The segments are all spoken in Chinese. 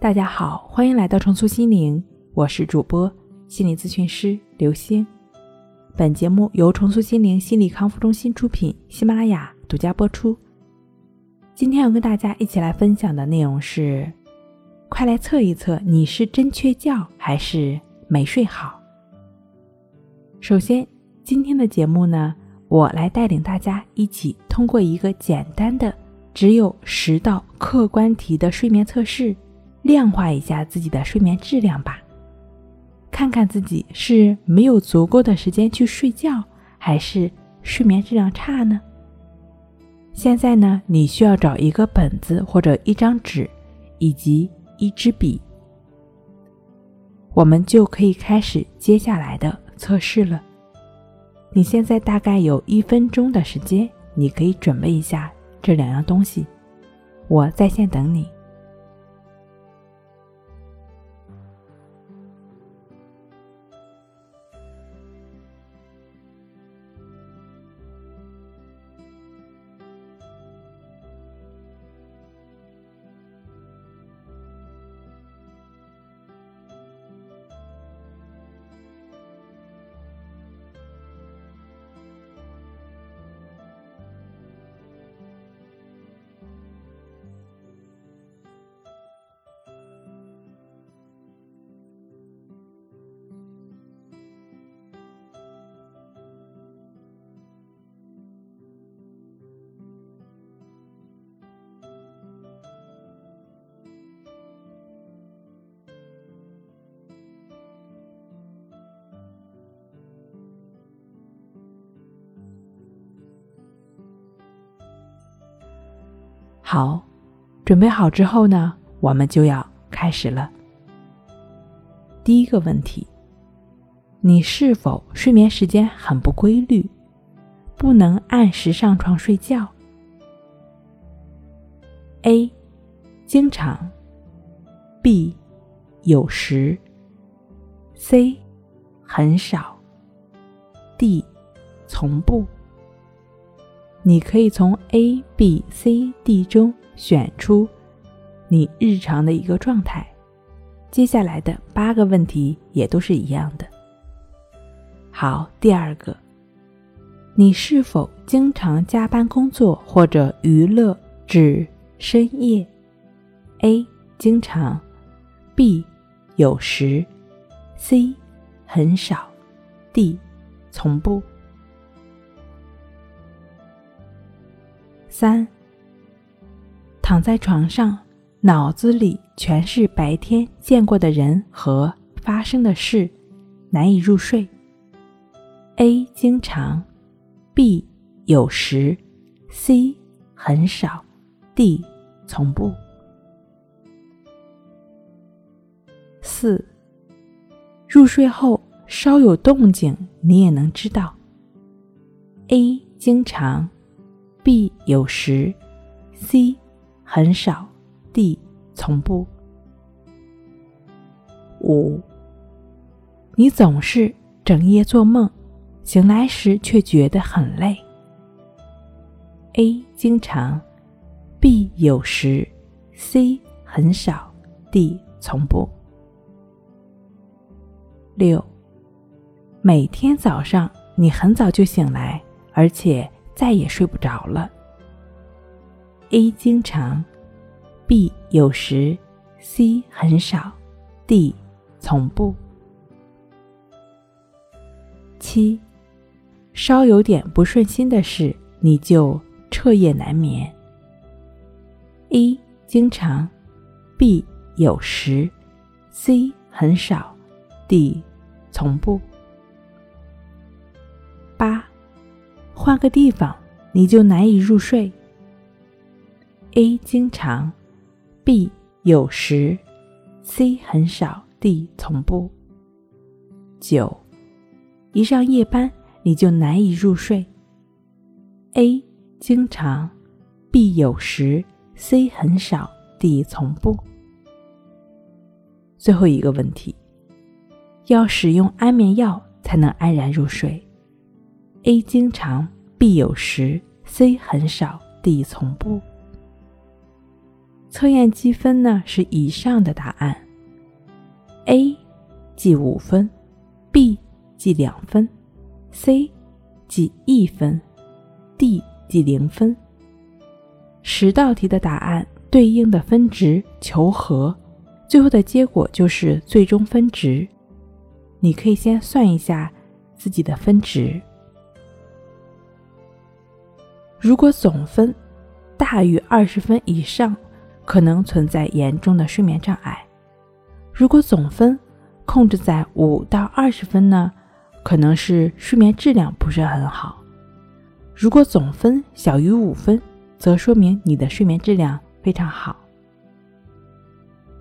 大家好，欢迎来到重塑心灵，我是主播心理咨询师刘星。本节目由重塑心灵心理康复中心出品，喜马拉雅独家播出。今天要跟大家一起来分享的内容是：快来测一测，你是真缺觉还是没睡好？首先，今天的节目呢，我来带领大家一起通过一个简单的、只有十道客观题的睡眠测试。量化一下自己的睡眠质量吧，看看自己是没有足够的时间去睡觉，还是睡眠质量差呢？现在呢，你需要找一个本子或者一张纸，以及一支笔，我们就可以开始接下来的测试了。你现在大概有一分钟的时间，你可以准备一下这两样东西，我在线等你。好，准备好之后呢，我们就要开始了。第一个问题，你是否睡眠时间很不规律，不能按时上床睡觉？A. 经常 B. 有时 C. 很少 D. 从不。你可以从 A、B、C、D 中选出你日常的一个状态。接下来的八个问题也都是一样的。好，第二个，你是否经常加班工作或者娱乐至深夜？A. 经常 B. 有时 C. 很少 D. 从不。三，躺在床上，脑子里全是白天见过的人和发生的事，难以入睡。A 经常，B 有时，C 很少，D 从不。四，入睡后稍有动静，你也能知道。A 经常。B 有时，C 很少，D 从不。五，你总是整夜做梦，醒来时却觉得很累。A 经常，B 有时，C 很少，D 从不。六，每天早上你很早就醒来，而且。再也睡不着了。A 经常，B 有时，C 很少，D 从不。七，稍有点不顺心的事，你就彻夜难眠。A 经常，B 有时，C 很少，D 从不。换个地方，你就难以入睡。A 经常，B 有时，C 很少，D 从不。九，一上夜班你就难以入睡。A 经常，B 有时，C 很少，D 从不。最后一个问题，要使用安眠药才能安然入睡。A 经常，B 有时，C 很少，D 从不。测验积分呢是以上的答案：A 记五分，B 记两分，C 记一分，D 记零分。十道题的答案对应的分值求和，最后的结果就是最终分值。你可以先算一下自己的分值。如果总分大于二十分以上，可能存在严重的睡眠障碍；如果总分控制在五到二十分呢，可能是睡眠质量不是很好；如果总分小于五分，则说明你的睡眠质量非常好。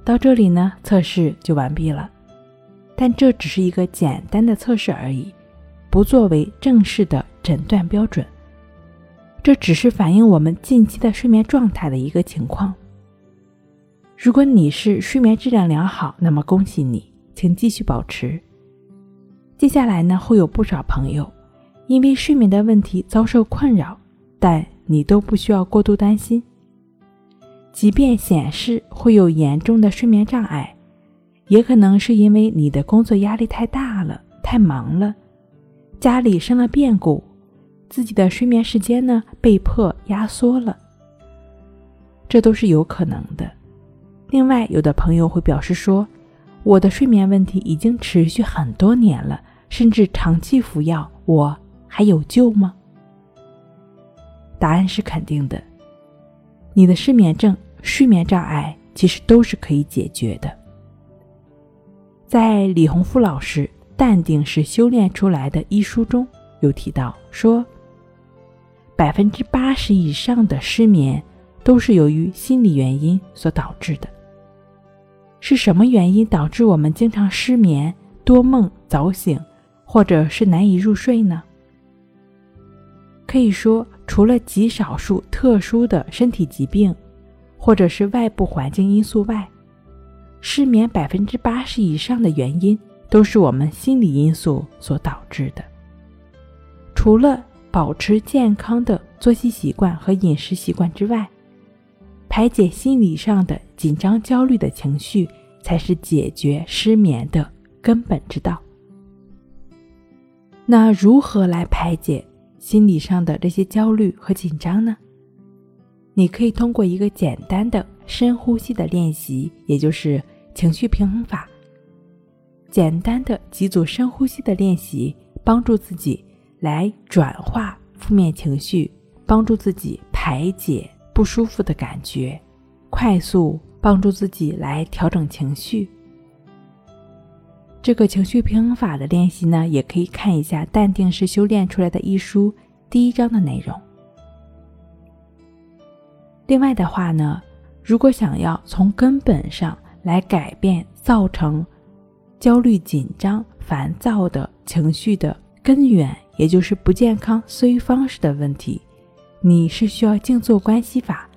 到这里呢，测试就完毕了，但这只是一个简单的测试而已，不作为正式的诊断标准。这只是反映我们近期的睡眠状态的一个情况。如果你是睡眠质量良好，那么恭喜你，请继续保持。接下来呢，会有不少朋友因为睡眠的问题遭受困扰，但你都不需要过度担心。即便显示会有严重的睡眠障碍，也可能是因为你的工作压力太大了，太忙了，家里生了变故，自己的睡眠时间呢被迫压缩了，这都是有可能的。另外，有的朋友会表示说：“我的睡眠问题已经持续很多年了，甚至长期服药，我还有救吗？”答案是肯定的。你的失眠症、睡眠障碍其实都是可以解决的。在李洪福老师《淡定是修炼出来的》一书中有提到说，百分之八十以上的失眠都是由于心理原因所导致的。是什么原因导致我们经常失眠、多梦、早醒，或者是难以入睡呢？可以说，除了极少数特殊的身体疾病，或者是外部环境因素外，失眠百分之八十以上的原因都是我们心理因素所导致的。除了保持健康的作息习惯和饮食习惯之外，排解心理上的紧张、焦虑的情绪，才是解决失眠的根本之道。那如何来排解心理上的这些焦虑和紧张呢？你可以通过一个简单的深呼吸的练习，也就是情绪平衡法。简单的几组深呼吸的练习，帮助自己来转化负面情绪，帮助自己排解。不舒服的感觉，快速帮助自己来调整情绪。这个情绪平衡法的练习呢，也可以看一下《淡定是修炼出来的》一书第一章的内容。另外的话呢，如果想要从根本上来改变造成焦虑、紧张、烦躁的情绪的根源，也就是不健康思维方式的问题。你是需要静坐观息法，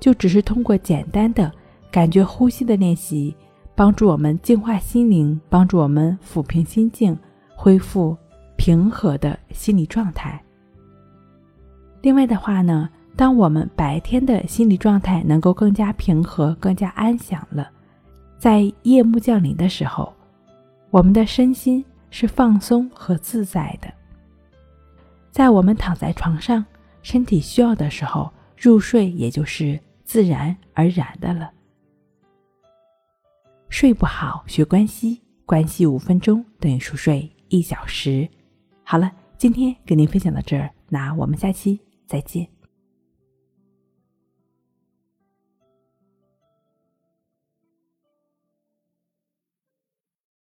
就只是通过简单的感觉呼吸的练习，帮助我们净化心灵，帮助我们抚平心境，恢复平和的心理状态。另外的话呢，当我们白天的心理状态能够更加平和、更加安详了，在夜幕降临的时候，我们的身心是放松和自在的。在我们躺在床上。身体需要的时候入睡，也就是自然而然的了。睡不好学关系，关系五分钟等于熟睡一小时。好了，今天跟您分享到这儿，那我们下期再见。